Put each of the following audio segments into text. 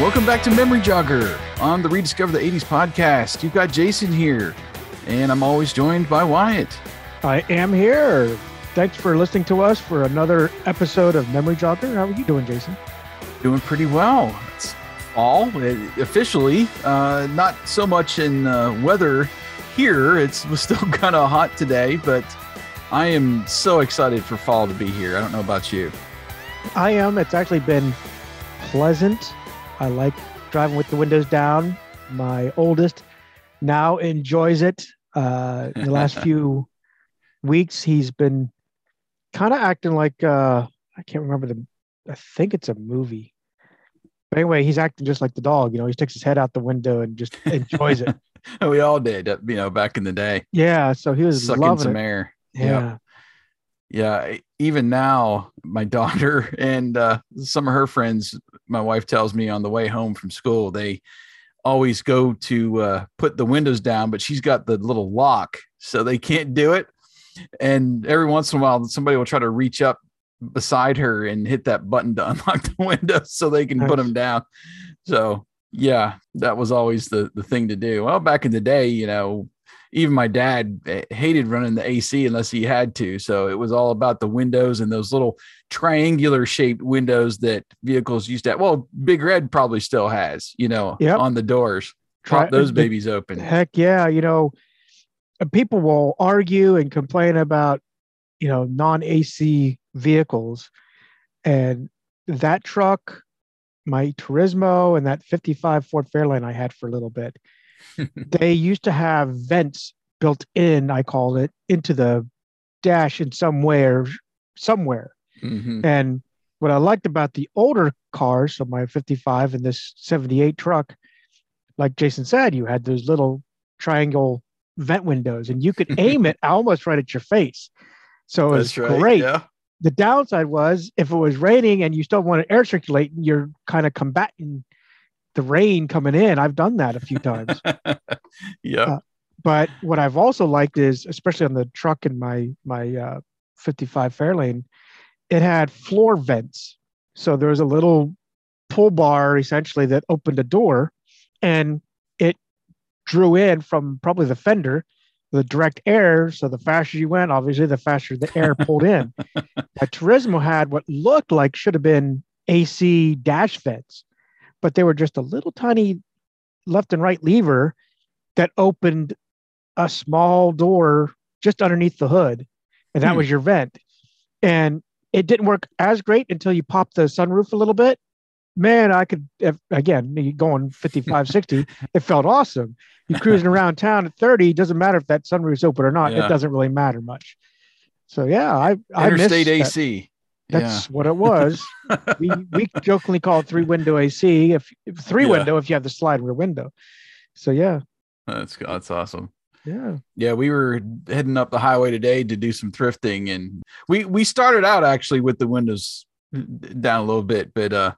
Welcome back to Memory Jogger on the Rediscover the 80s podcast. You've got Jason here, and I'm always joined by Wyatt. I am here. Thanks for listening to us for another episode of Memory Jogger. How are you doing, Jason? Doing pretty well. It's fall uh, officially, uh, not so much in uh, weather here. It's was still kind of hot today, but I am so excited for fall to be here. I don't know about you. I am. It's actually been pleasant. I like driving with the windows down. My oldest now enjoys it. Uh, the last few weeks, he's been kind of acting like uh, I can't remember the. I think it's a movie. But anyway, he's acting just like the dog. You know, he sticks his head out the window and just enjoys it. we all did, you know, back in the day. Yeah, so he was sucking loving some it. air. Yeah. Yep. Yeah, even now, my daughter and uh, some of her friends, my wife tells me on the way home from school, they always go to uh, put the windows down, but she's got the little lock, so they can't do it. And every once in a while, somebody will try to reach up beside her and hit that button to unlock the window so they can put them down. So yeah, that was always the the thing to do. Well, back in the day, you know, even my dad eh, hated running the AC unless he had to. So it was all about the windows and those little triangular shaped windows that vehicles used to have. Well, Big Red probably still has, you know, Yep. on the doors. Try- those babies open. Heck yeah, you know, uh, people will argue and complain about, you know, non-AC vehicles, and that truck, my Turismo, and that '55 Ford Fairlane I had for a little bit, they used to have vents built in. I called it into the dash in some way somewhere, somewhere. Mhm. And what I liked about the older cars, so my 55 and this 78 truck, like Jason said, you had those little triangle vent windows and you could aim it almost right at your face. So it was right. great. Yeah. The downside was if it was raining and you still want to air circulate, you're kind of combating the rain coming in. I've done that a few times. yeah. Uh, but what I've also liked is, especially on the truck in my my uh, 55 Fairlane, it had floor vents. So there was a little pull bar essentially that opened a door, and it drew in from probably the fender the direct air. So the faster you went, obviously, the faster the air pulled in. My Turismo had what looked like should have been AC dash vents, but they were just a little tiny left and right lever that opened a small door just underneath the hood, and that Hmm. was your vent. And it didn't work as great until you popped the sunroof a little bit. Man, I could, if, again, going 55, 60, it felt awesome. You cruising around town at 30, doesn't matter if that sunroof's open or not. Yeah. It doesn't really matter much. So yeah, I I Interstate that. That's what it was. we we jokingly call it three window AC. If, if three Yeah. window, if you have the slide rear window. So yeah, That's that's awesome. yeah. Yeah, we were heading up the highway today to do some thrifting, and we we started out actually with the windows down a little bit, but uh,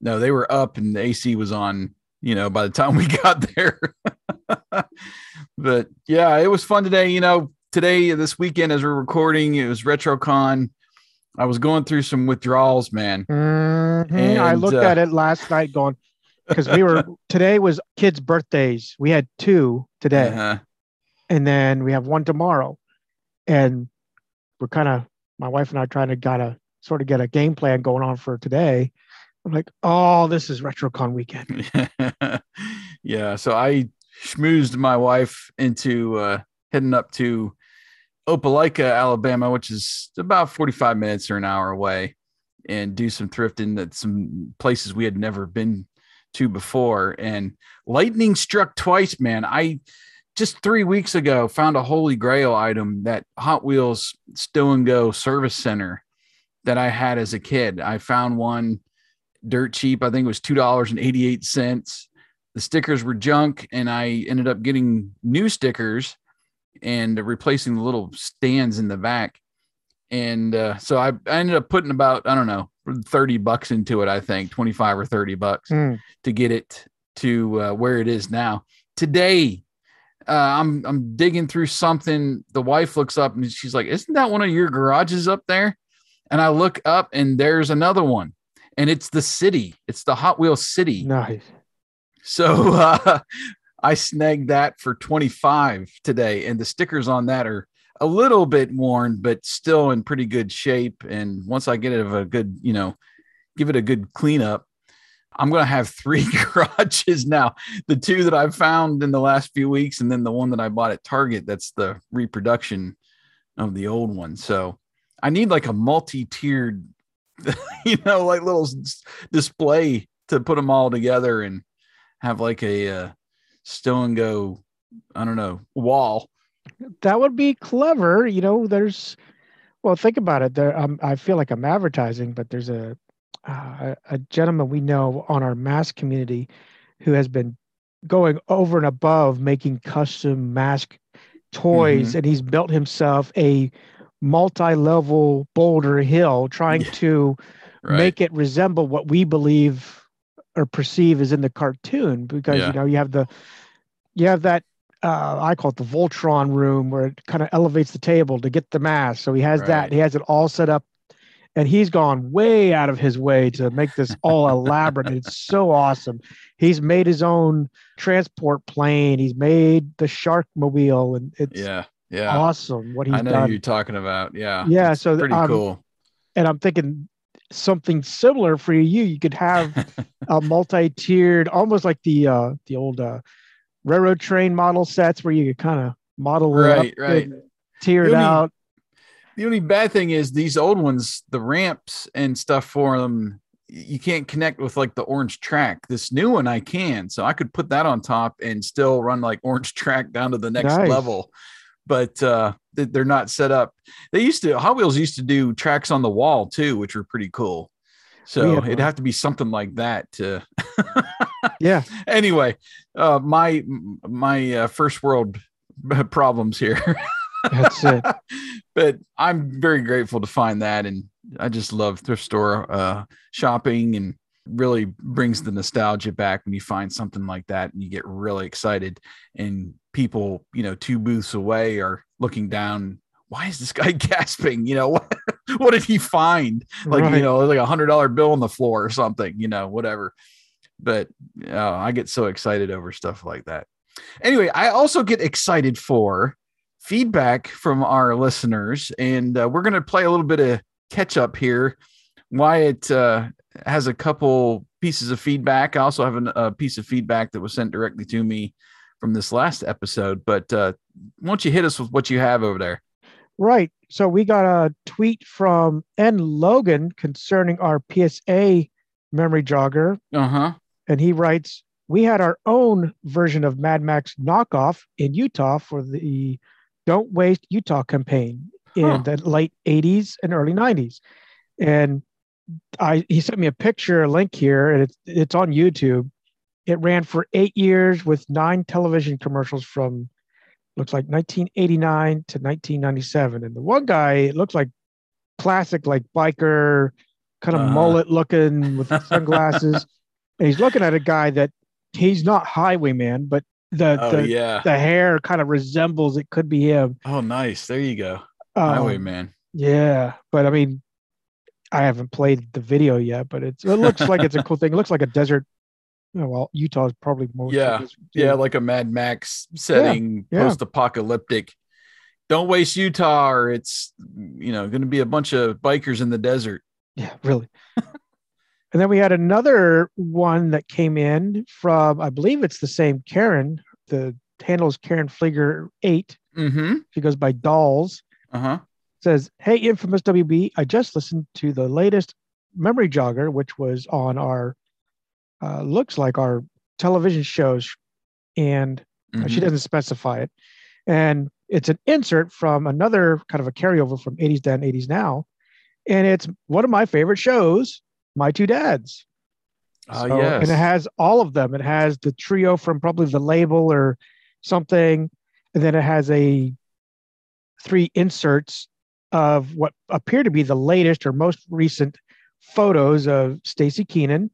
no, they were up and the AC was on. You know, by the time we got there, but yeah, it was fun today. You know, today this weekend as we're recording, it was RetroCon. I was going through some withdrawals, man. Mhm. I looked uh, at it last night going because we were today was kids' birthdays. We had two today, Uh-huh. and then we have one tomorrow. And we're kind of my wife and I trying to gotta sort of get a game plan going on for today. I'm like, oh, this is RetroCon weekend. yeah. So I schmoozed my wife into uh, heading up to Opelika, Alabama, which is about 45 minutes or an hour away, and do some thrifting at some places we had never been to before. And lightning struck twice, man. I just three weeks ago found a holy grail item that Hot Wheels Stow and Go Service Center that I had as a kid. I found one dirt cheap. I think it was two dollars and eighty eight cents. The stickers were junk, and I ended up getting new stickers and replacing the little stands in the back. And uh, so I, I ended up putting about I don't know thirty bucks into it. I think twenty five or thirty bucks Mm. to get it to uh, where it is now. Today, uh, I'm I'm digging through something. The wife looks up and she's like, "Isn't that one of your garages up there?" And I look up and there's another one, and it's the city. It's the Hot Wheels City. Nice. So uh, I snagged that for 25 today, and the stickers on that are a little bit worn, but still in pretty good shape. And once I get it of a good, you know, give it a good cleanup, I'm going to have three garages now. The two that I've found in the last few weeks, and then the one that I bought at Target. That's the reproduction of the old one. So I need like a multi-tiered, you know, like little display to put them all together and have like a uh, stow and go. I don't know wall. That would be clever. You know, there's, well, think about it. There, um, I feel like I'm advertising, but there's a, uh, a gentleman we know on our mask community who has been going over and above making custom mask toys, Mm-hmm. and he's built himself a multi-level boulder hill, trying Yeah. to Right. make it resemble what we believe or perceive is in the cartoon because Yeah. you know you have the you have that uh, I call it the Voltron room where it kind of elevates the table to get the mask. So he has Right. that. He has it all set up, and he's gone way out of his way to make this all elaborate. It's so awesome. He's made his own transport plane. He's made the shark mobile, and it's yeah. Yeah. awesome what he's done. I know done. you're talking about. Yeah. Yeah, It's so, pretty um, cool. and I'm thinking something similar for you. You could have a multi-tiered, almost like the uh, the old uh, railroad train model sets, where you could kind of model it Right, up right. it only- out. The only bad thing is these old ones, the ramps and stuff for them, you can't connect with like the orange track. This new one I can, so I could put that on top and still run like orange track down to the next Nice. level. But uh they're not set up. They used to Hot Wheels used to do tracks on the wall too, which were pretty cool. So had it'd have to be something like that to Yeah, anyway, uh my my uh, first world problems here. that's it. but I'm very grateful to find that, and I just love thrift store uh, shopping, and really brings the nostalgia back when you find something like that, and you get really excited. And people, you know, two booths away are looking down. Why is this guy gasping? You know, what, what did he find? Like, Right. you know, like a hundred dollar bill on the floor or something, you know, whatever. But uh, I get so excited over stuff like that. Anyway, I also get excited for feedback from our listeners, and uh, we're going to play a little bit of catch up here. Wyatt uh, has a couple pieces of feedback. I also have an, a piece of feedback that was sent directly to me from this last episode. But uh, why don't you hit us with what you have over there? Right. So we got a tweet from N. Logan concerning our PSA memory jogger, Uh huh. and he writes, "We had our own version of Mad Max knockoff in Utah for the Don't Waste Utah campaign in Huh. the late '80s and early '90s." And I he sent me a picture, a link here, and it's it's on YouTube. It ran for eight years with nine television commercials from looks like 1989 to 1997. And the one guy it looks like classic, like biker, kind of Uh-huh. mullet looking with sunglasses. and he's looking at a guy that he's not Highwayman, but the Oh the, yeah. the hair kind of resembles it could be him. Oh nice. There you go. Um, Highwayman. Yeah, but I mean, I haven't played the video yet, but it's it looks like it's a cool thing. It looks like a desert. oh, well, Utah is probably more. Yeah, Yeah, like a Mad Max setting, yeah. post-apocalyptic. Don't waste Utah, or it's you know going to be a bunch of bikers in the desert. Yeah, really. and then we had another one that came in from, I believe it's the same Karen. The handle is Karen Flieger eight. Mm-hmm. She goes by Dolls. Uh huh. Says, "Hey, infamous WB, I just listened to the latest memory jogger, which was on our uh, looks like our television shows, and Uh, She doesn't specify it. And it's an insert from another kind of a carryover from 80s Then, 80s Now. And it's one of my favorite shows, My Two Dads. Oh So- yes. And it has all of them. It has the trio from probably the label or something. And then it has a three inserts of what appear to be the latest or most recent photos of Staci Keanan,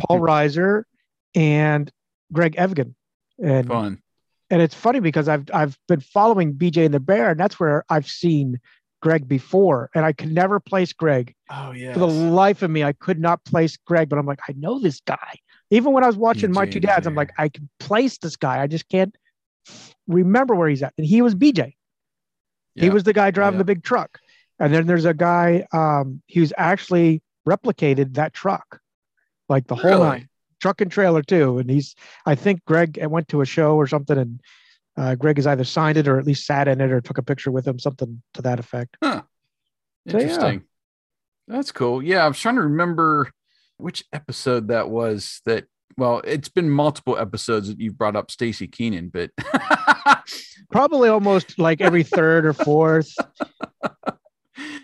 Paul Reiser, and Greg Evigan. And fun. and it's funny because I've I've been following BJ and the Bear, and that's where I've seen Greg before, and I could never place Greg. Oh yeah. For the life of me, I could not place Greg, but I'm like, I know this guy. Even when I was watching My Two Dads, I'm like, I can place this guy. I just can't remember where he's at. And he was BJ. He was the guy driving yeah. the big truck. And then there's a guy, um, was actually replicated that truck, like the whole Really? nine, truck and trailer too. And he's, I think Greg went to a show or something, and uh, Greg has either signed it or at least sat in it or took a picture with him, something to that effect. So, yeah. Interesting. That's cool. Yeah, I was trying to remember which episode that was that well, it's been multiple episodes that you've brought up Staci Keanan, but Probably almost like every third or fourth.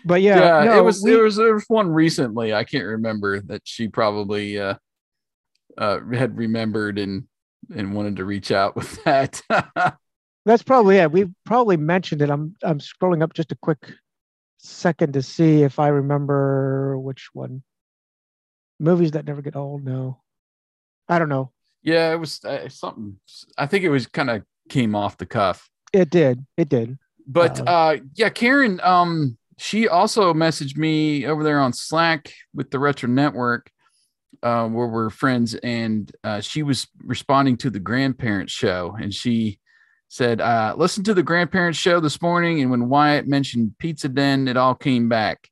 But yeah, yeah, no, it was we- there was there was one recently. I can't remember that she probably uh uh had remembered and and wanted to reach out with that. That's probably it. We probably mentioned it. I'm I'm scrolling up just a quick second to see if I remember which one. Movies that never get old. No, I don't know. yeah, it was uh, something I think it was kind of came off the cuff. It did. It did. But Um, uh yeah, Karen, um, she also messaged me over there on Slack with the Retro Network, uh, where we're friends, and uh, she was responding to the grandparents show, and she said, uh, listen to the grandparents show this morning, and when Wyatt mentioned Pizza Den, it all came back.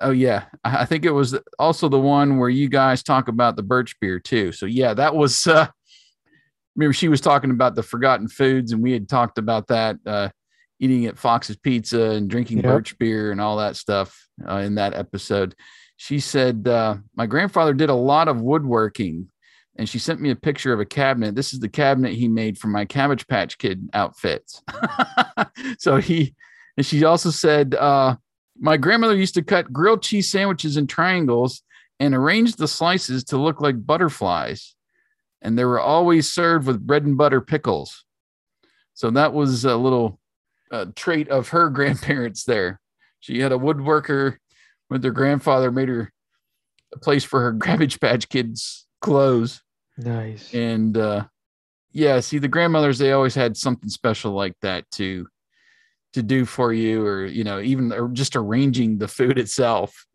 Oh yeah, I I think it was also the one where you guys talk about the birch beer too. So yeah, that was. Uh, remember, she was talking about the forgotten foods, and we had talked about that. Uh, eating at Fox's Pizza and drinking Yep. birch beer and all that stuff uh, in that episode. She said, uh, My grandfather did a lot of woodworking and she sent me a picture of a cabinet. This is the cabinet he made for my Cabbage Patch Kid outfits. so he, and she also said, uh, My grandmother used to cut grilled cheese sandwiches in triangles and arrange the slices to look like butterflies. And they were always served with bread and butter pickles. So that was a little uh, trait of her grandparents there. She had a woodworker with her grandfather made her a place for her Garbage Patch Kids clothes. Nice. And uh, yeah, see, the grandmothers they always had something special like that to to do for you, or you know, even or just arranging the food itself.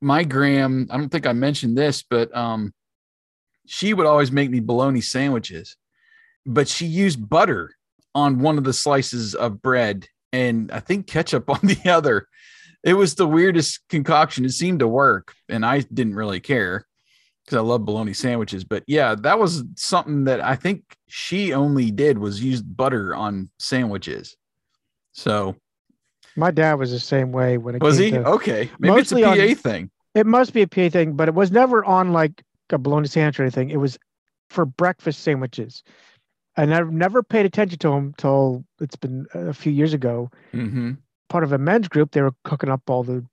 My gram, I don't think I mentioned this, but um, she would always make me bologna sandwiches, but she used butter on one of the slices of bread and I think ketchup on the other. It was the weirdest concoction. It seemed to work, and I didn't really care because I love bologna sandwiches. But yeah, that was something that I think she only did was use butter on sandwiches. So My dad was the same way when it was he to- okay? Maybe it's a PA on- thing. It must be a PA thing, but it was never on like a bologna sandwich or anything. It was for breakfast sandwiches. And I've never paid attention to them till it's been a few years ago. hmm Part of a men's group, they were cooking up all the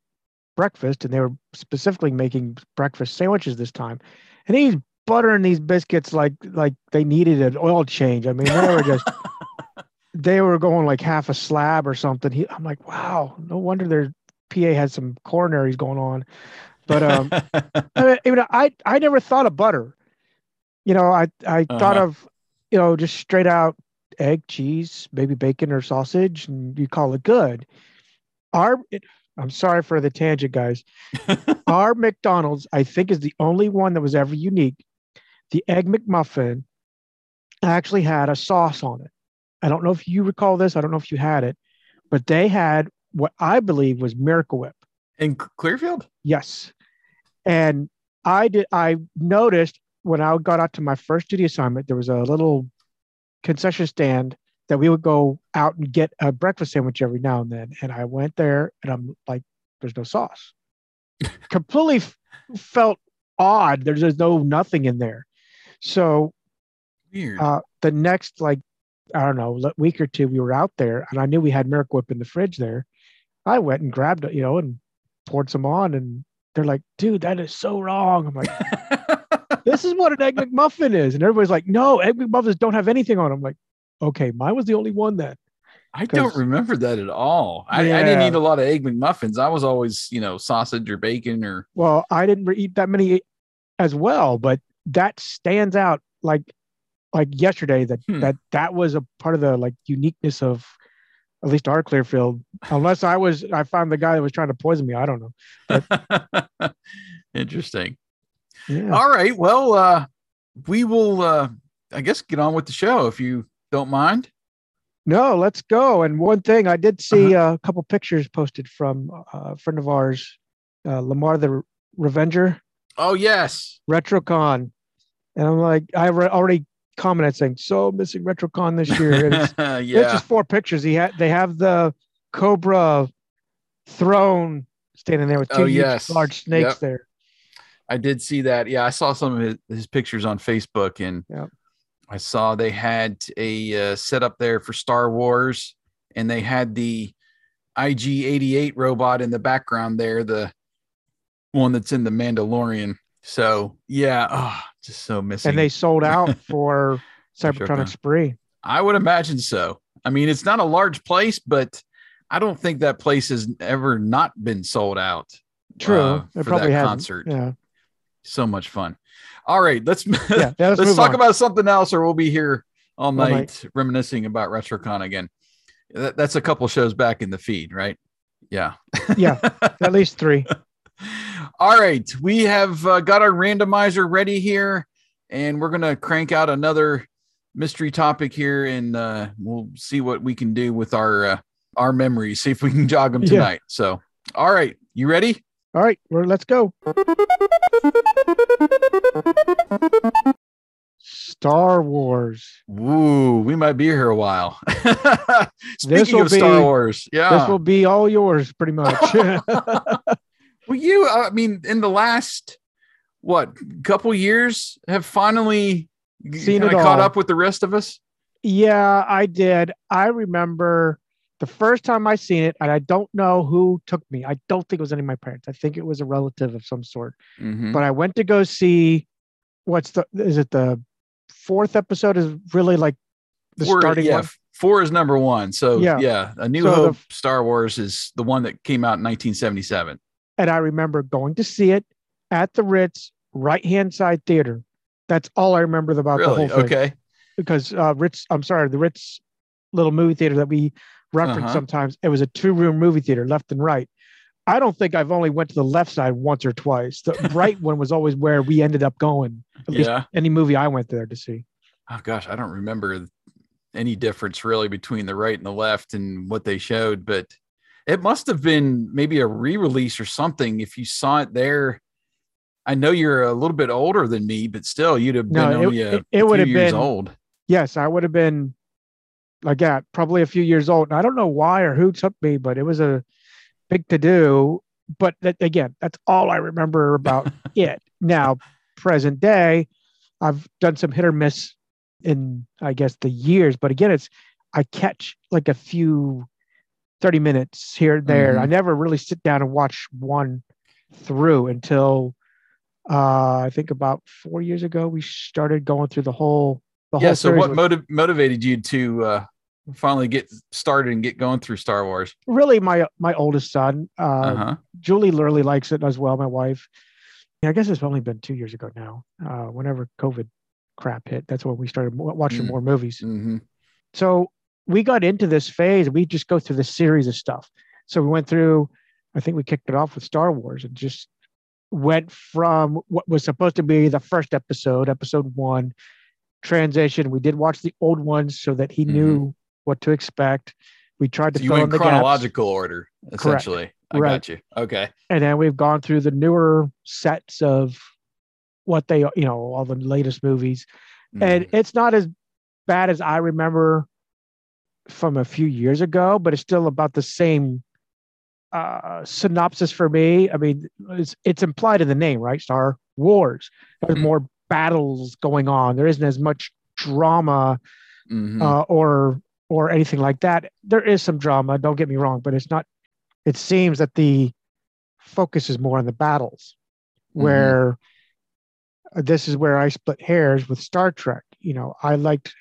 breakfast and they were specifically making breakfast sandwiches this time. And he's buttering these biscuits like like they needed an oil change. I mean, they were just they were going like half a slab or something. He, I'm like, wow, no wonder their PA had some coronaries going on. But um, I mean, even I I never thought of butter. You know, I I thought Uh-huh. of you know just straight out egg, cheese, maybe bacon or sausage, and you call it good. Our it, I'm sorry for the tangent, guys. Our McDonald's, I think, is the only one that was ever unique. The egg McMuffin actually had a sauce on it. I don't know if you recall this. I don't know if you had it, but they had what I believe was Miracle Whip. in Clearfield. Yes. And I did I noticed when I got out to my first duty assignment, there was a little concession stand that we would go out and get a breakfast sandwich every now and then. And I went there and I'm like, there's no sauce. Completely f- felt odd. There's, there's no nothing in there. So Weird. uh, the next like I don't know week or two we were out there and I knew we had Miracle Whip in the fridge there. I went and grabbed it, you know, and poured some on, and they're like, "Dude, that is so wrong." I'm like, "This is what an egg McMuffin is," and everybody's like, "No, egg McMuffins don't have anything on them." I'm like, "Okay, mine was the only one then." I don't remember that at all. I, I didn't eat a lot of egg McMuffins. I was always, you know, sausage or bacon or Well, I didn't re- eat that many as well, but that stands out like like yesterday that Hmm. that that was a part of the like uniqueness of at least our Clearfield. Unless I was, I found the guy that was trying to poison me. I don't know. Interesting. Yeah. All right. Well, uh, we will, uh, I guess, get on with the show if you don't mind. No, let's go. And one thing, I did see uh, a couple pictures posted from uh, a friend of ours, uh, Lamar the Revenger, Oh, yes. RetroCon. And I'm like, I re- already commented saying, so missing RetroCon this year. It's, yeah. it's just four pictures. He had, they have the Cobra throne standing there with two Oh, huge, yes. large snakes Yep. there. I did see that. Yeah, I saw some of his, his pictures on Facebook, and Yep. I saw they had a uh, setup there for Star Wars, and they had the IG-88 robot in the background there, the one that's in the Mandalorian. So yeah, oh, just so missing. And they sold out for Cybertronics Cybertronic Spree. I would imagine so. I mean, it's not a large place, but I don't think that place has ever not been sold out. True. uh, for probably that has concert. Yeah. So much fun. All right, let's Yeah. let's, let's talk on. about something else, or we'll be here all night, night. reminiscing about RetroCon again. That, that's a couple shows back in the feed, right? Yeah. Yeah. at least three. All right, we have uh, got our randomizer ready here, and we're gonna crank out another mystery topic here, and uh, we'll see what we can do with our uh, our memories. See if we can jog them Yeah. tonight. So, all right, you ready? All right, well, let's go. Star Wars. Woo, we might be here a while. Speaking of Star be- Wars, yeah. This will be all yours, pretty much. Well, you, I mean, in the last what couple years, have finally Seen it caught all. up with the rest of us. yeah, I did. I remember the first time I seen it, and I don't know who took me. I don't think it was any of my parents. I think it was a relative of some sort. Mhm. But I went to go see. What's the? Is it the fourth episode? Is really like the Four, starting yeah, one. four is number one. So yeah, Yeah. A New So Hope f- Star Wars is the one that came out in 1977. And I remember going to see it at the Ritz right hand side theater. That's all I remember about the whole thing. Okay. Because uh, Ritz, I'm sorry, the Ritz little movie theater that we reference Uh-huh. sometimes, it was a two room movie theater, left and right. I don't think I've only went to the left side once or twice. The right one was always where we ended up going. At least Yeah. any movie I went there to see. Oh gosh, I don't remember any difference really between the right and the left and what they showed, but it must have been maybe a re-release or something. If you saw it there, I know you're a little bit older than me, but still, you'd have been No, it- only a it- it would have years been- old. Yes, I would have been like that, probably a few years old. And I don't know why or who took me, but it was a big to do. But that, again, that's all I remember about it. Now, present day, I've done some hit or miss in, I guess, the years. But again, it's, I catch like a few 30 minutes here and there. Mhm. I never really sit down and watch one through until uh, I think about four years ago, we started going through the whole. The Yeah. whole So, series what motiv- motivated you to uh, finally get started and get going through Star Wars? really my my oldest son. Uh, Uh huh. Julie literally likes it as well. My wife. Yeah, I guess it's only been two years ago now. Uh, whenever COVID crap hit, that's when we started watching Mm. more movies. hmm So we got into this phase. We just go through this series of stuff. So we went through. I think we kicked it off with Star Wars and just went from what was supposed to be the first episode, episode one, transition. We did watch the old ones so that he Mhm. knew what to expect. We tried to So you went the gaps. chronological order, essentially. I Right. got you. Okay. and then we've gone through the newer sets of what they you know all the latest movies and Mhm. it's not as bad as i remember from a few years ago but it's still about the same uh synopsis for me i mean it's it's implied in the name right star wars there's Mhm. more battles going on there isn't as much drama Mhm. uh, or or anything like that. There is some drama, don't get me wrong, but it's not. It seems that the focus is more on the battles, Mhm. where uh, this is where I split hairs with Star Trek. You know, I liked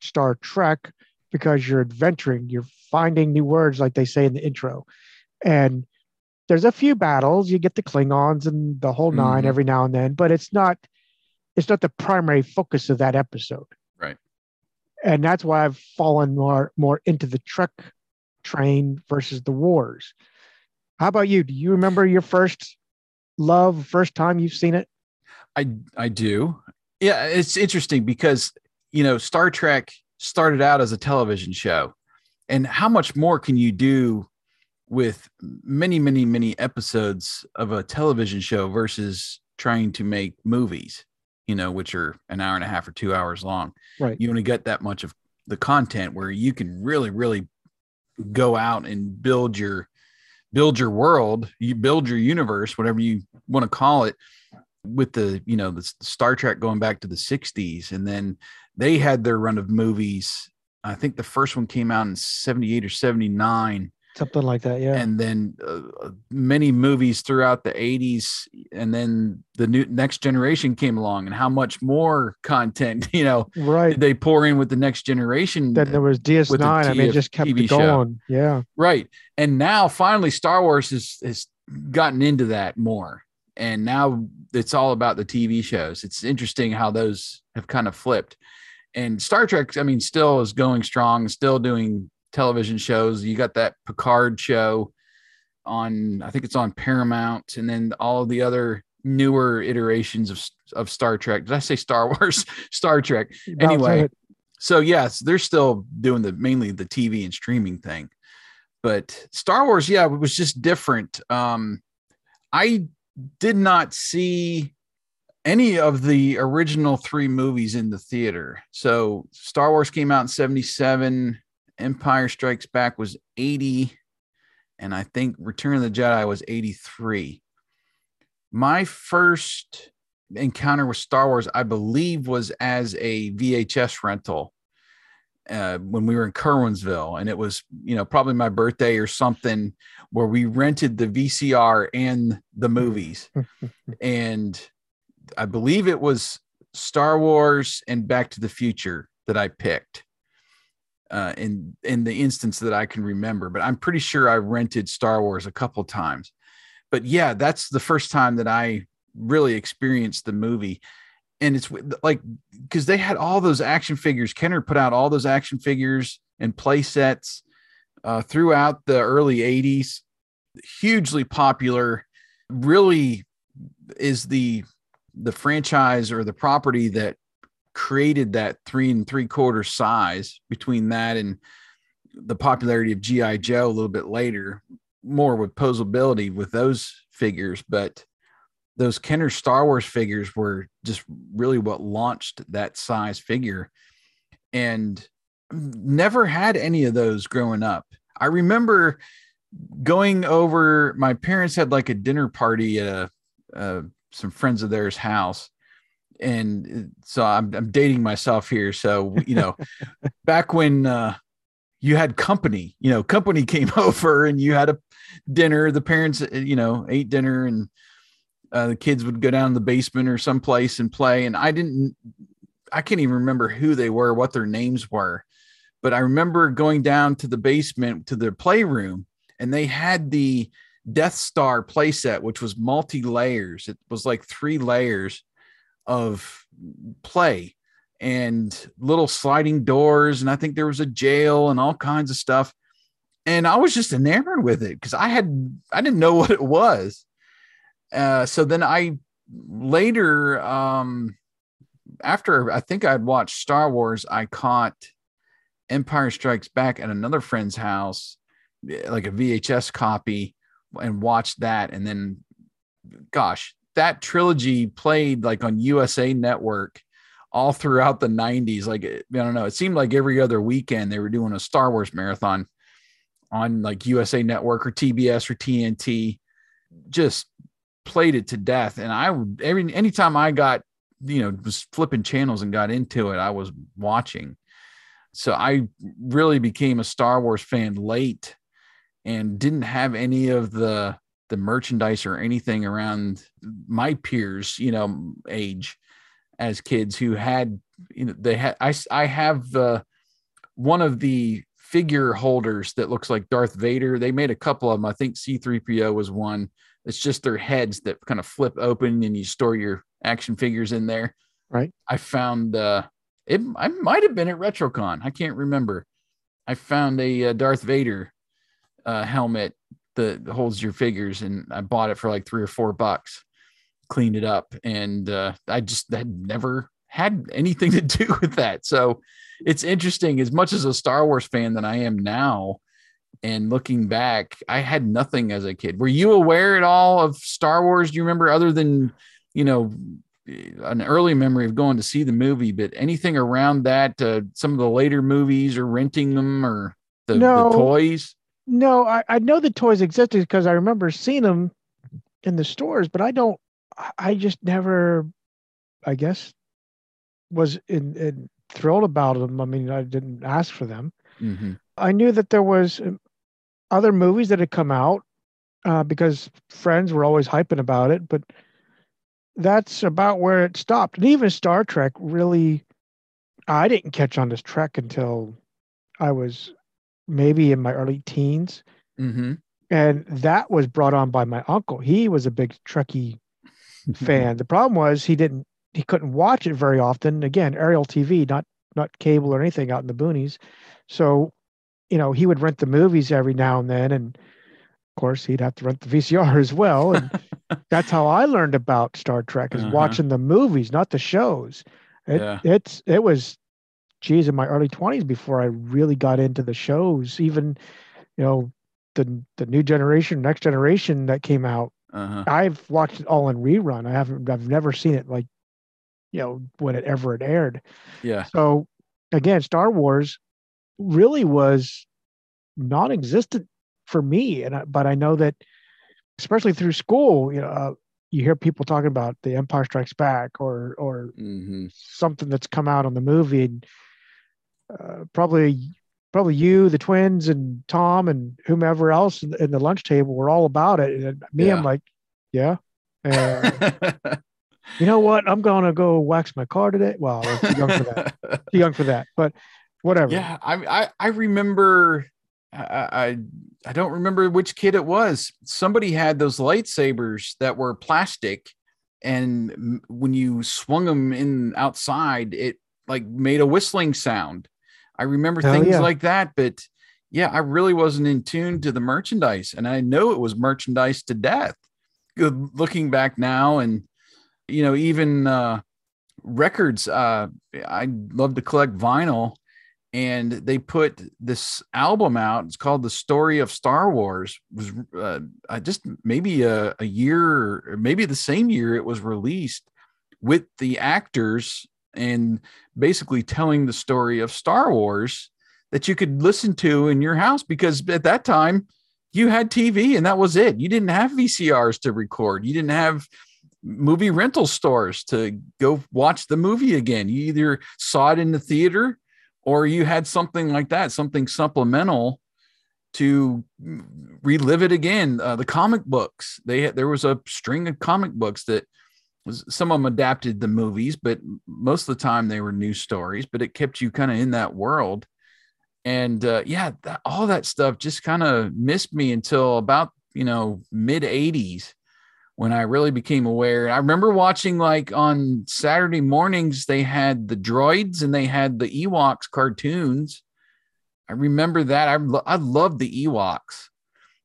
Star Trek because you're adventuring, you're finding new words, like they say in the intro, and there's a few battles. You get the Klingons and the whole 9 Mhm. every now and then, but it's not. It's not the primary focus of that episode Right. and that's why I've fallen more more into the Trek train versus the wars. How about you? Do you remember your first love, first time you've seen it? I I do. Yeah, it's interesting because you know Star Trek started out as a television show, and how much more can you do with many, many, many episodes of a television show versus trying to make movies? You know, which are an hour and a half or two hours long. Right. You only get that much of the content where you can really, really go out and build your build your world, you build your universe, whatever you want to call it, with the you know the Star Trek going back to the 60s and then they had their run of movies. I think the first one came out in 78 or 79 something like that yeah. And then uh, many movies throughout the 80s and then the new next generation came along and how much more content you know right. they pour in with the next generation then there was ds9 the i mean just kept TV going show. yeah. Right. And now finally star wars has has gotten into that more. And now it's all about the TV shows. It's interesting how those have kind of flipped. And Star Trek, I mean, still is going strong, still doing television shows. You got that Picard show on, I think it's on Paramount, and then all of the other newer iterations of, of Star Trek. Did I say Star Wars? Star Trek. Anyway, so yes, they're still doing the mainly the TV and streaming thing. But Star Wars, yeah, it was just different. Um, I did not see any of the original three movies in the theater. So Star Wars came out in 77, Empire Strikes Back was 80, and I think Return of the Jedi was 83. My first encounter with Star Wars, I believe, was as a VHS rental uh, when we were in Curwensville, and it was you know probably my birthday or something where we rented the VCR and the movies, and I believe it was Star Wars and Back to the Future that I picked. Uh, in in the instance that I can remember, but I'm pretty sure I rented Star Wars a couple times. But yeah, that's the first time that I really experienced the movie and it's like because they had all those action figures. Kenner put out all those action figures and play sets uh, throughout the early 80s, hugely popular. Really is the the franchise or the property that created that three and three quarter size between that and the popularity of GI Joe a little bit later, more with posability with those figures, but those Kenner Star Wars figures were just really what launched that size figure. And never had any of those growing up. I remember going over, my parents had like a dinner party at a, uh, some friends of theirs house. And so I'm, I'm dating myself here. So, you know, back when uh, you had company, you know, company came over and you had a dinner, the parents, you know, ate dinner and uh, the kids would go down in the basement or someplace and play. And I didn't, I can't even remember who they were, what their names were. But I remember going down to the basement to their playroom and they had the Death Star playset, which was multi layers. It was like three layers of play and little sliding doors. And I think there was a jail and all kinds of stuff. And I was just enamored with it because I had, I didn't know what it was. Uh, so then I later, um, after I think I'd watched Star Wars, I caught Empire Strikes Back at another friend's house, like a VHS copy, and watched that. And then, gosh, that trilogy played like on USA Network all throughout the 90s. Like, I don't know, it seemed like every other weekend they were doing a Star Wars marathon on like USA Network or TBS or TNT. Just played it to death. And I every anytime I got, you know, was flipping channels and got into it, I was watching. So I really became a Star Wars fan late and didn't have any of the the merchandise or anything around my peers, you know, age as kids who had, you know, they had, I, I have uh, one of the figure holders that looks like Darth Vader. They made a couple of them. I think C3PO was one it's just their heads that kind of flip open and you store your action figures in there. Right. I found uh it I might have been at RetroCon. I can't remember. I found a uh, Darth Vader uh, helmet that holds your figures, and I bought it for like three or four bucks. Cleaned it up, and uh, I just had never had anything to do with that. So it's interesting. As much as a Star Wars fan that I am now, and looking back, I had nothing as a kid. Were you aware at all of Star Wars? Do you remember other than you know an early memory of going to see the movie, but anything around that, uh, some of the later movies or renting them or the, No. the toys? No, I, I know the toys existed because I remember seeing them in the stores, but I don't. I- just never, I guess, was in, in thrilled about them. I mean, I didn't ask for them. hmm I knew that there was um, other movies that had come out uh, because friends were always hyping about it, but that's about where it stopped. And even Star Trek really, I didn't catch on to Trek until I was maybe in my early teens, hmm and that was brought on by my uncle. He was a big Trekkie fan. the problem was he didn't, he couldn't watch it very often. Again, aerial TV, not not cable or anything out in the boonies. So, you know, he would rent the movies every now and then, and of course he'd have to rent the VCR as well. And that's how I learned about Star Trek is Uh-huh. watching the movies, not the shows. It, Yeah. It's it was, geez, in my early twenties before I really got into the shows. Even, you know, the the new generation, next generation that came out. Uh-huh. I've watched it all in rerun. I haven't. I've never seen it like, you know, when it ever it aired. Yeah. So again, Star Wars really was non-existent for me, and I, but I know that, especially through school, you know, uh, you hear people talking about the Empire Strikes Back or or hmm something that's come out on the movie, and uh, probably probably you, the twins, and Tom, and whomever else in, in the lunch table were all about it. And me, Yeah. I'm like, yeah. Uh, you know what? I'm gonna go wax my car today. Well, too young for that. Too young for that, but whatever. yeah. I, I, I remember, I, I, I don't remember which kid it was. Somebody had those lightsabers that were plastic. And when you swung them in outside, it like made a whistling sound. I remember Hell things yeah. like that, but yeah, I really wasn't in tune to the merchandise, and I know it was merchandise to death. Good looking back now, and you know, even uh, records. Uh, I love to collect vinyl, and they put this album out. It's called "The Story of Star Wars." It was uh, uh, just maybe a, a year, maybe the same year it was released, with the actors and basically telling the story of Star Wars that you could listen to in your house because at that time you had TV and that was it. You didn't have VCRs to record. You didn't have movie rental stores to go watch the movie again. You either saw it in the theater or you had something like that, something supplemental to relive it again. Uh, the comic books, they there was a string of comic books that was some of them adapted the movies, but most of the time they were new stories, but it kept you kind of in that world. And uh, yeah, that, all that stuff just kind of missed me until about, you know, mid 80s when I really became aware. I remember watching like on Saturday mornings, they had the droids and they had the Ewoks cartoons. I remember that. I, lo- I loved the Ewoks.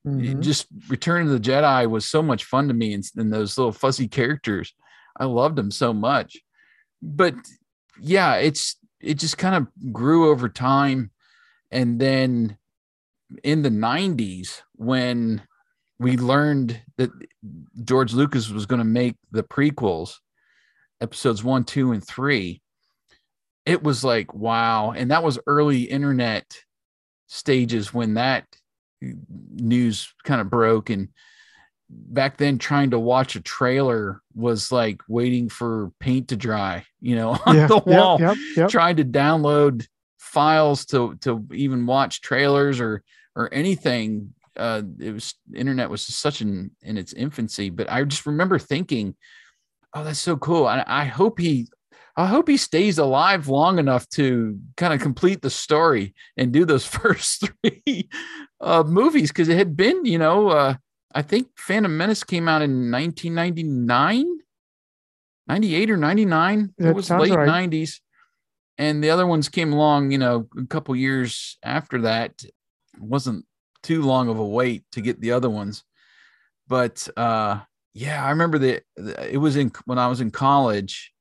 Mhm. Just Return of the Jedi was so much fun to me and, and those little fuzzy characters. I loved them so much. But yeah, it's it just kind of grew over time. And then in the 90s, when we learned that George Lucas was going to make the prequels, episodes one, two, and three, it was like, wow. And that was early internet stages when that news kind of broke. And back then, trying to watch a trailer was like waiting for paint to dry, you know, on yeah, the yep, wall Yep, yep. trying to download files to to even watch trailers or or anything uh it was internet was such an in its infancy but i just remember thinking oh that's so cool. I, I hope he i hope he stays alive long enough to kind of complete the story and do those first three uh movies. Because it had been you know uh i think phantom menace came out in 1999 98 or 99 it was late right. 90s and the other ones came along you know a couple years after that. Wasn't too long of a wait to get the other ones. But uh, yeah, I remember that it was in when I was in college,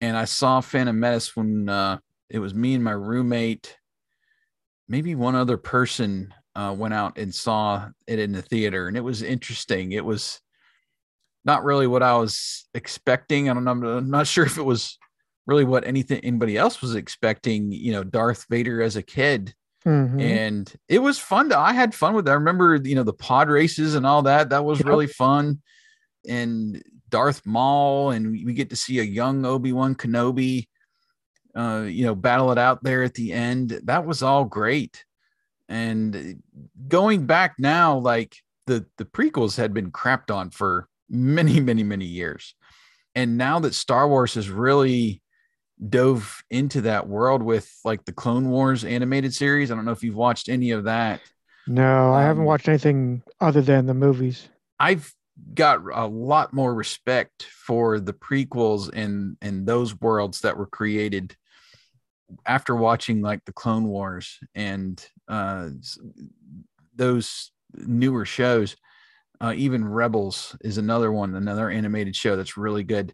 and I saw Phantom Menace when uh, it was me and my roommate, maybe one other person uh, went out and saw it in the theater, and it was interesting. It was not really what I was expecting. I don't know. I'm not sure if it was really what anything anybody else was expecting. You know, Darth Vader as a kid Mhm. and it was fun to, i had fun with it. I remember you know the pod races and all that. That was Yep. really fun. And darth maul and we we get to see a young obi-wan kenobi uh you know battle it out there at the end. That was all great. And going back now like the the prequels had been crapped on for many many many years. And now that star wars has really dove into that world with like the Clone Wars animated series. I don't know if you've watched any of that. No, I haven't Um, watched anything other than the movies. I've got a lot more respect for the prequels and and those worlds that were created after watching like the Clone Wars and uh those newer shows. Uh, even Rebels is another one, another animated show that's really good.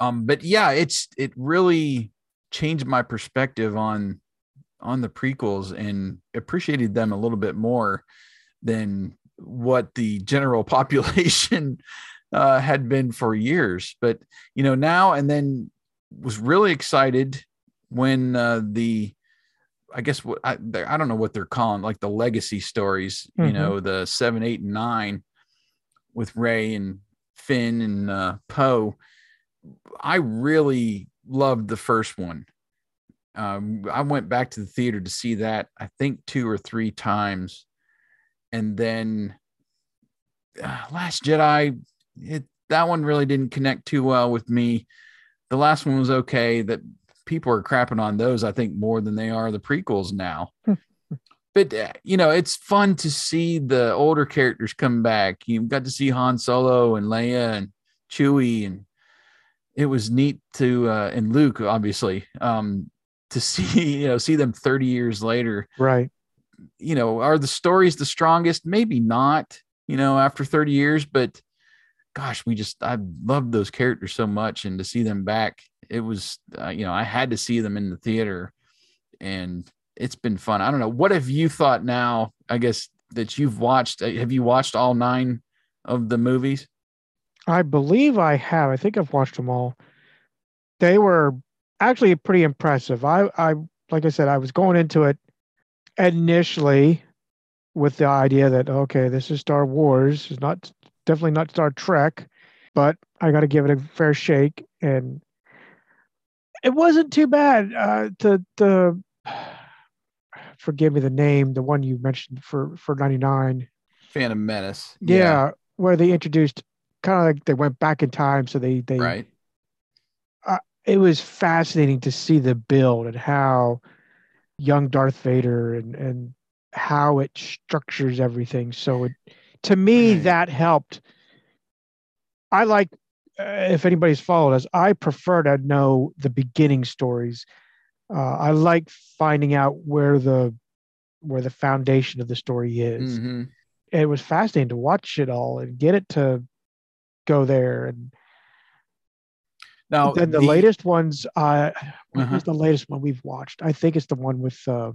Um, but yeah, it's it really changed my perspective on on the prequels and appreciated them a little bit more than what the general population uh, had been for years. But you know now and then was really excited when uh, the I guess what I, I don't know what they're calling like the legacy stories. You Mhm. know the seven, eight, and nine with Rey and Finn and uh, Poe. I really loved the first one. Um, I went back to the theater to see that I think two or three times, and then uh, Last Jedi, it that one really didn't connect too well with me. The last one was okay. That people are crapping on those, I think, more than they are the prequels now. but uh, you know, it's fun to see the older characters come back. You've got to see Han Solo and Leia and Chewie, and it was neat to uh, and Luke, obviously, um, to see you know see them thirty years later Right. you know, are the stories the strongest? Maybe not, you know, after 30 years, but gosh, we just, I loved those characters so much. And to see them back, it was, uh, you know, I had to see them in the theater and it's been fun. I don't know. What have you thought now? I guess that you've watched, uh, have you watched all nine of the movies? I believe I have. I think I've watched them all. They were actually pretty impressive. I, I, like I said, I was going into it initially with the idea that okay, this is Star Wars, it's not definitely not Star Trek, but I got to give it a fair shake, and it wasn't too bad. Uh, the the forgive me the name, the one you mentioned for for ninety nine. Phantom Menace. Yeah, where they introduced kind of like they went back in time, so they they Right. it was fascinating to see the build and how young Darth Vader and and how it structures everything. So it to me Right. that helped. I like uh, if anybody's followed us, I prefer to know the beginning stories. Uh, I like finding out where the where the foundation of the story is. Mhm. It was fascinating to watch it all and get it to go there and Now, then the, latest ones uh Uh-huh. the latest one we've watched i think it's the one with uh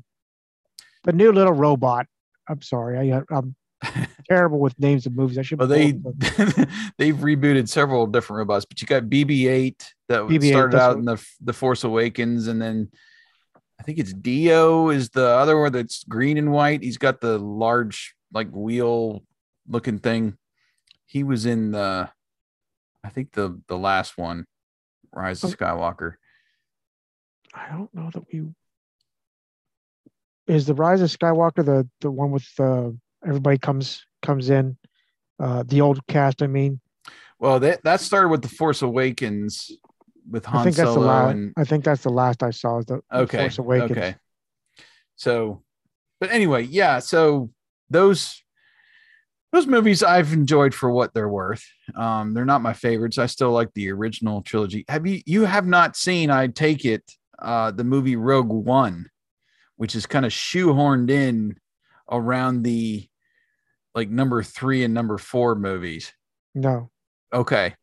the new little robot i'm sorry i i'm terrible with names of movies i should Well, they they've rebooted several different robots, but you got BB-8 that BB-8, started out in the the Force Awakens, and then I think it's D-O is the other one that's green and white. He's got the large like wheel looking thing. He was in the, I think the the last one, Rise of Oh. Skywalker. i don't know that we is the rise of skywalker the the one with uh everybody comes comes in uh the old cast i mean Well, that that started with the Force Awakens with Han i think that's Solo the last and i think that's the last i saw is the, the okay force awakens okay so but anyway yeah so those those movies i've enjoyed for what they're worth um they're not my favorites i still like the original trilogy have you you have not seen i take it uh the movie rogue one which is kind of shoehorned in around the like number three and number four movies? No. Okay.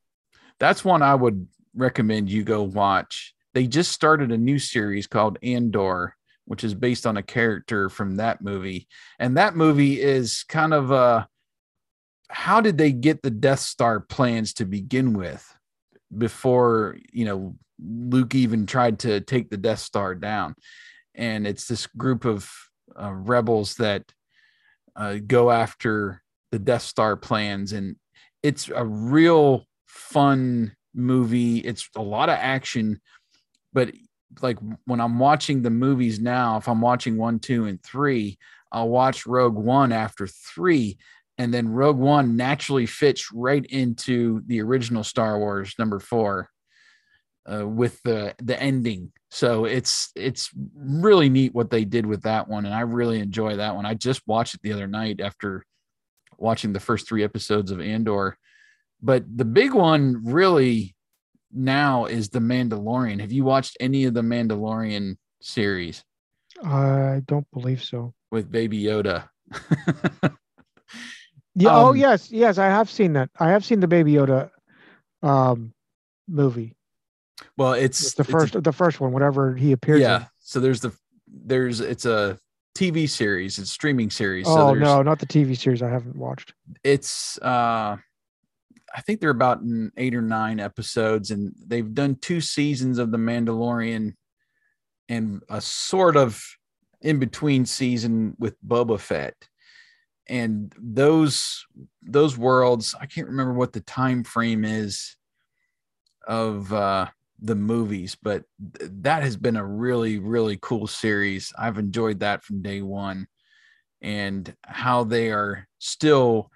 That's one I would recommend you go watch. They just started a new series called Andor, which is based on a character from that movie. And that movie is kind of uh how did they get the Death Star plans to begin with before, you know, Luke even tried to take the Death Star down? And it's this group of uh, rebels that uh, go after the Death Star plans, and it's a real fun movie. It's a lot of action, but like when I'm watching the movies now, if I'm watching one, two, and three, I'll watch Rogue One after three, and then Rogue One naturally fits right into the original Star Wars number four uh, with the the ending. So it's it's really neat what they did with that one, and I really enjoy that one. I just watched it the other night after watching the first three episodes of Andor. But the big one really now is the Mandalorian. Have you watched any of the Mandalorian series? I don't believe so. With Baby Yoda. yeah. Oh, um, oh yes, yes, I have seen that. I have seen the Baby Yoda um, movie. Well, it's, it's the first, it's, the first one, whatever he appears. Yeah. In. So there's the there's it's a TV series, it's streaming series. Oh so no, not the TV series. I haven't watched. It's uh I think they're about eight or nine episodes, and they've done two seasons of The Mandalorian and a sort of in between season with Boba Fett. And those those worlds, I can't remember what the time frame is of uh, the movies, but th- that has been a really really cool series. I've enjoyed that from day one, and how they are still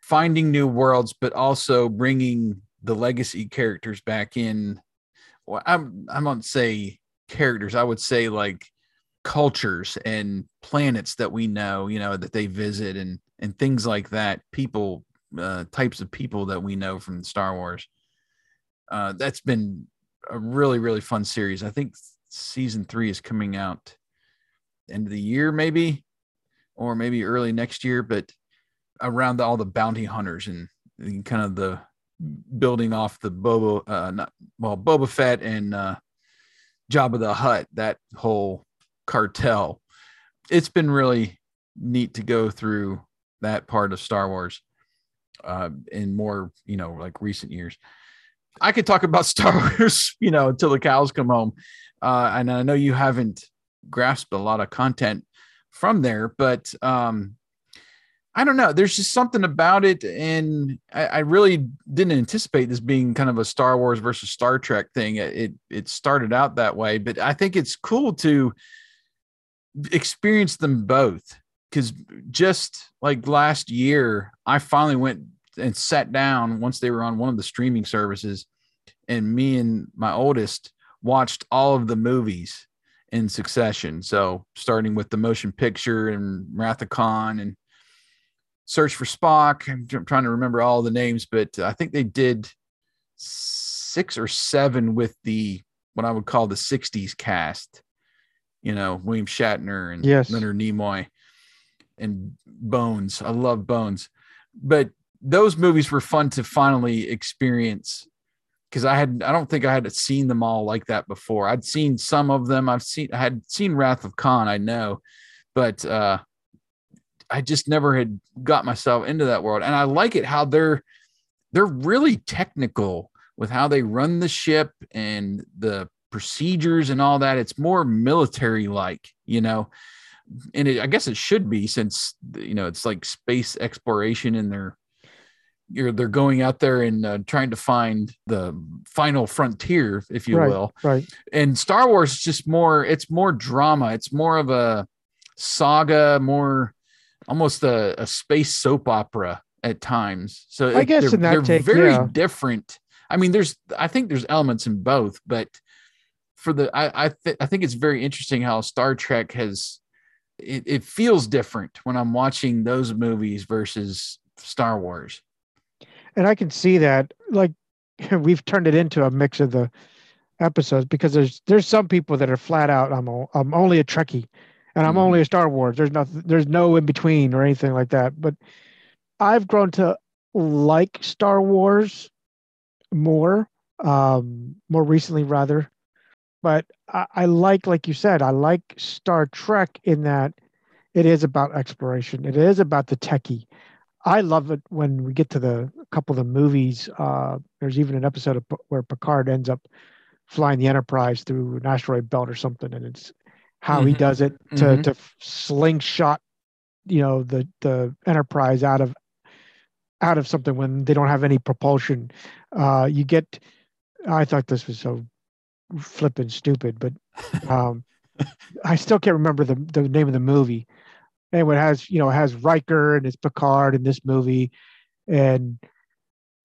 finding new worlds, but also bringing the legacy characters back in. Well, I'm I won't say characters. I would say like cultures and planets that we know, you know, that they visit and and things like that. People, uh, types of people that we know from Star Wars. Uh, that's been a really really fun series. I think season three is coming out end of the year, maybe, or maybe early next year. But around the, all the bounty hunters and, and, kind of the building off the Boba, uh, not well, Boba Fett and uh, Jabba the Hutt, that whole cartel. It's been really neat to go through that part of Star Wars uh, in more, you know, like recent years. I could talk about Star Wars, you know, until the cows come home. Uh, and I know you haven't grasped a lot of content from there, but um, I don't know. There's just something about it, and I, I, really didn't anticipate this being kind of a Star Wars versus Star Trek thing. It it started out that way, but I think it's cool to experience them both because just like last year, I finally went and sat down once they were on one of the streaming services, and me and my oldest watched all of the movies in succession. So starting with the motion picture and Wrath of Khan and Search for Spock. I'm trying to remember all the names, but I think they did six or seven with the what I would call the 60s cast. You know, William Shatner and yes. Leonard Nimoy and Bones. I love Bones. But those movies were fun to finally experience because I had I don't think I had seen them all like that before. I'd seen some of them. I've seen I had seen Wrath of Khan, I know, but uh I just never had got myself into that world. And I like it how they're they're really technical with how they run the ship and the procedures and all that. It's more military like, you know. And it, I guess it should be since you know it's like space exploration and they're you're they're going out there and uh, trying to find the final frontier, if you right, will. Right. And Star Wars is just more. It's more drama. It's more of a saga. More almost a, a space soap opera at times. So I guess they're, they're take, very yeah. different. I mean, there's I think there's elements in both, but for the I I, th- I think it's very interesting how Star Trek has it, it feels different when I'm watching those movies versus Star Wars. And I can see that like we've turned it into a mix of the episodes because there's there's some people that are flat out I'm a, I'm only a Trekkie and I'm Mhm. only a Star Wars. There's nothing. There's no in between or anything like that. But I've grown to like Star Wars more, um, more recently rather. But I, I like, like you said, I like Star Trek in that it is about exploration. It is about the techie. I love it when we get to the couple of the movies. Uh, there's even an episode of, where Picard ends up flying the Enterprise through an asteroid belt or something, and it's how he Mhm. does it to Mhm. to slingshot, you know, the the Enterprise out of out of something when they don't have any propulsion. Uh, you get. I thought this was so flippin' stupid, but um, I still can't remember the the name of the movie. Anyway, it has you know it has Riker and it's Picard in this movie, and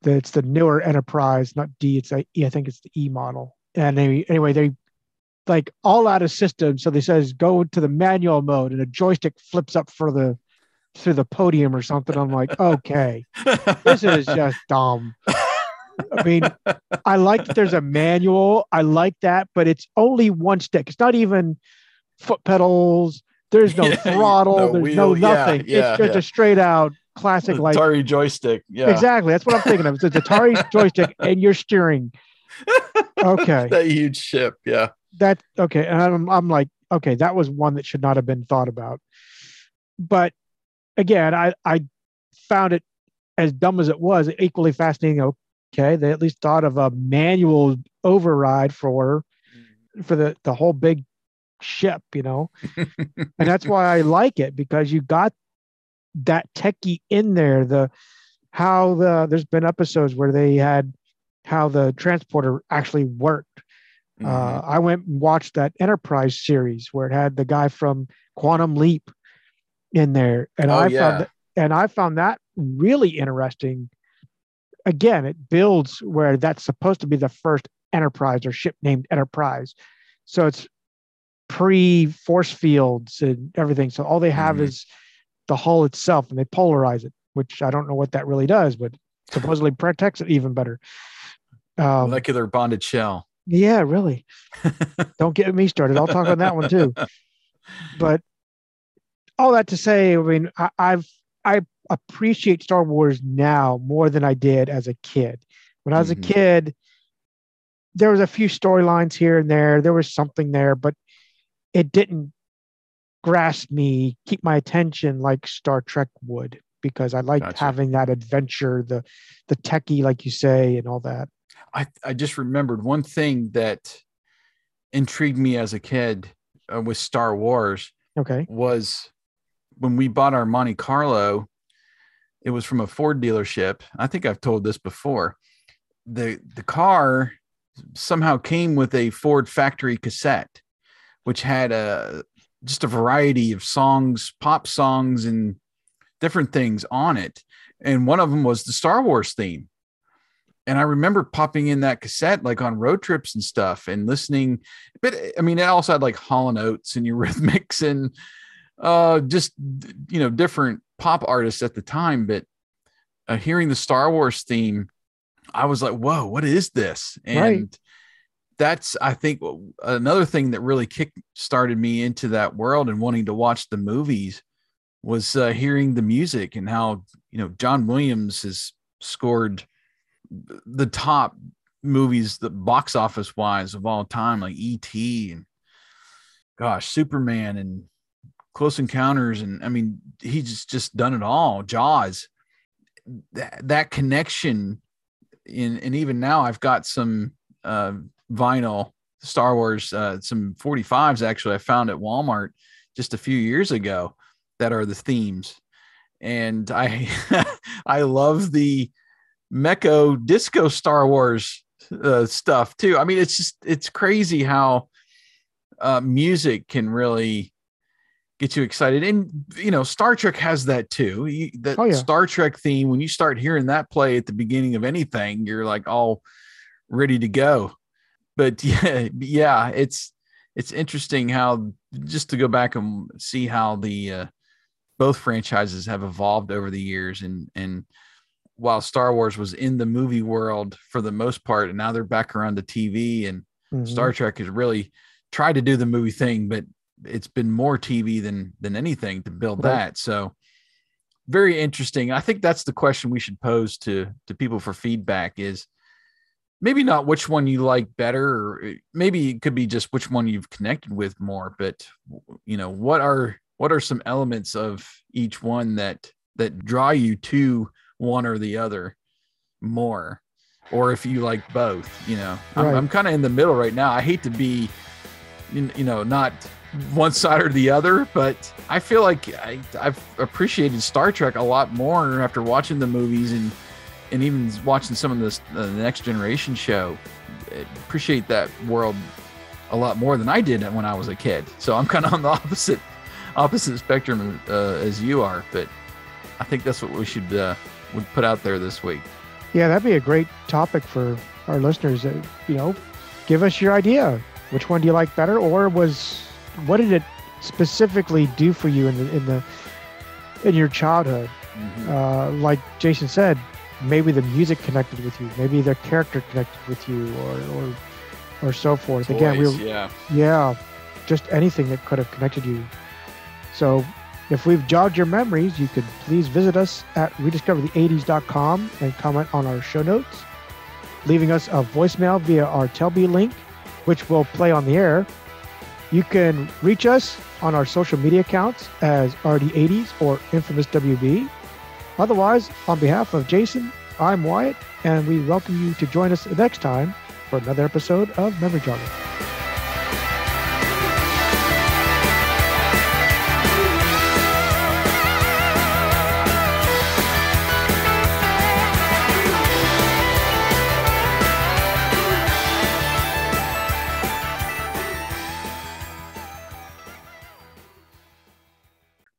the, it's the newer Enterprise, not D. It's a. I think it's the E model. And they, anyway, they like all out of system. So they says go to the manual mode, and a joystick flips up for the through the podium or something. I'm like, okay, this is just dumb. I mean, I like that there's a manual. I like that, but it's only one stick. It's not even foot pedals. There's no Yeah, throttle. no there's no wheel. Yeah, nothing. yeah, it's just yeah. a straight out classic like Atari joystick. Yeah. exactly. That's what I'm thinking of. It's a Atari joystick and you're steering. Okay, that huge ship. Yeah. that okay. And I'm I'm like okay, that was one that should not have been thought about. But again, I I found it as dumb as it was equally fascinating. Okay, they at least thought of a manual override for for the the whole big ship, you know, and that's why I like it because you got that techie in there. The how the there's been episodes where they had how the transporter actually worked. Mhm. Uh, I went and watched that Enterprise series where it had the guy from Quantum Leap in there, and Oh, I yeah. found that, and I found that really interesting. Again, it builds where that's supposed to be the first Enterprise or ship named Enterprise, so it's pre force fields and everything. So all they have Mhm. is the hull itself, and they polarize it, which I don't know what that really does, but supposedly protects it even better. Um, Molecular bonded shell. yeah, really. Don't get me started. I'll talk on that one too. But all that to say, I mean, I, I've I appreciate Star Wars now more than I did as a kid. When I was Mhm. a kid, there was a few storylines here and there. There was something there, but it didn't grasp me, keep my attention like Star Trek would, because I liked Gotcha. having that adventure, the the techie, like you say, and all that. I, I just remembered one thing that intrigued me as a kid uh, with Star Wars Okay. was when we bought our Monte Carlo, it was from a Ford dealership. I think I've told this before. The the car somehow came with a Ford factory cassette, which had a just a variety of songs, pop songs and different things on it. And one of them was the Star Wars theme. And I remember popping in that cassette like on road trips and stuff and listening. But I mean, it also had like Hall and Oates and Eurythmics and uh just you know different pop artists at the time but uh, hearing the star wars theme i was like whoa what is this and Right. that's i think another thing that really kick started me into that world and wanting to watch the movies was uh, hearing the music and how you know john williams has scored the top movies the box office wise of all time like et and gosh superman and close encounters and i mean he's just done it all. Jaws that, that connection in and even now i've got some uh vinyl star wars uh some 45s actually i found at walmart just a few years ago that are the themes. And i i love the Meco disco star wars uh, stuff too. I mean it's just it's crazy how uh music can really get you excited. And you know, Star Trek has that too. You, that Oh, yeah. Star Trek theme, when you start hearing that play at the beginning of anything, you're like all ready to go. But yeah, yeah, it's it's interesting how just to go back and see how the uh, both franchises have evolved over the years and and while Star Wars was in the movie world for the most part, and now they're back around the TV and Mhm. Star Trek has really tried to do the movie thing, but it's been more TV than than anything to build Right. that. So very interesting. I think that's the question we should pose to to people for feedback is maybe not which one you like better or uh, maybe it could be just which one you've connected with more but you know what are what are some elements of each one that that draw you to one or the other more or if you like both you know i'm, I'm kind of in the middle right now i hate to be you know not one side or the other but i feel like I, i've appreciated star trek a lot more after watching the movies and and even watching some of this uh, the next generation show I appreciate that world a lot more than i did when i was a kid so i'm kind of on the opposite opposite spectrum uh, as you are but i think that's what we should uh, would put out there this week Yeah, that'd be a great topic for our listeners. Uh, you know, give us your idea. Which one do you like better, or was what did it specifically do for you in the in the in your childhood? Uh, like Jason said, maybe the music connected with you, maybe the character connected with you, or or or so forth. Again, we Toys, yeah yeah, just anything that could have connected you. So, if we've jogged your memories, you could please visit us at rediscoverthe80s.com and comment on our show notes, leaving us a voicemail via our Telbee link, which will play on the air. You can reach us on our social media accounts as RD80s or Infamous WB. Otherwise, on behalf of Jason, I'm Wyatt, and we welcome you to join us next time for another episode of Memory Jogger.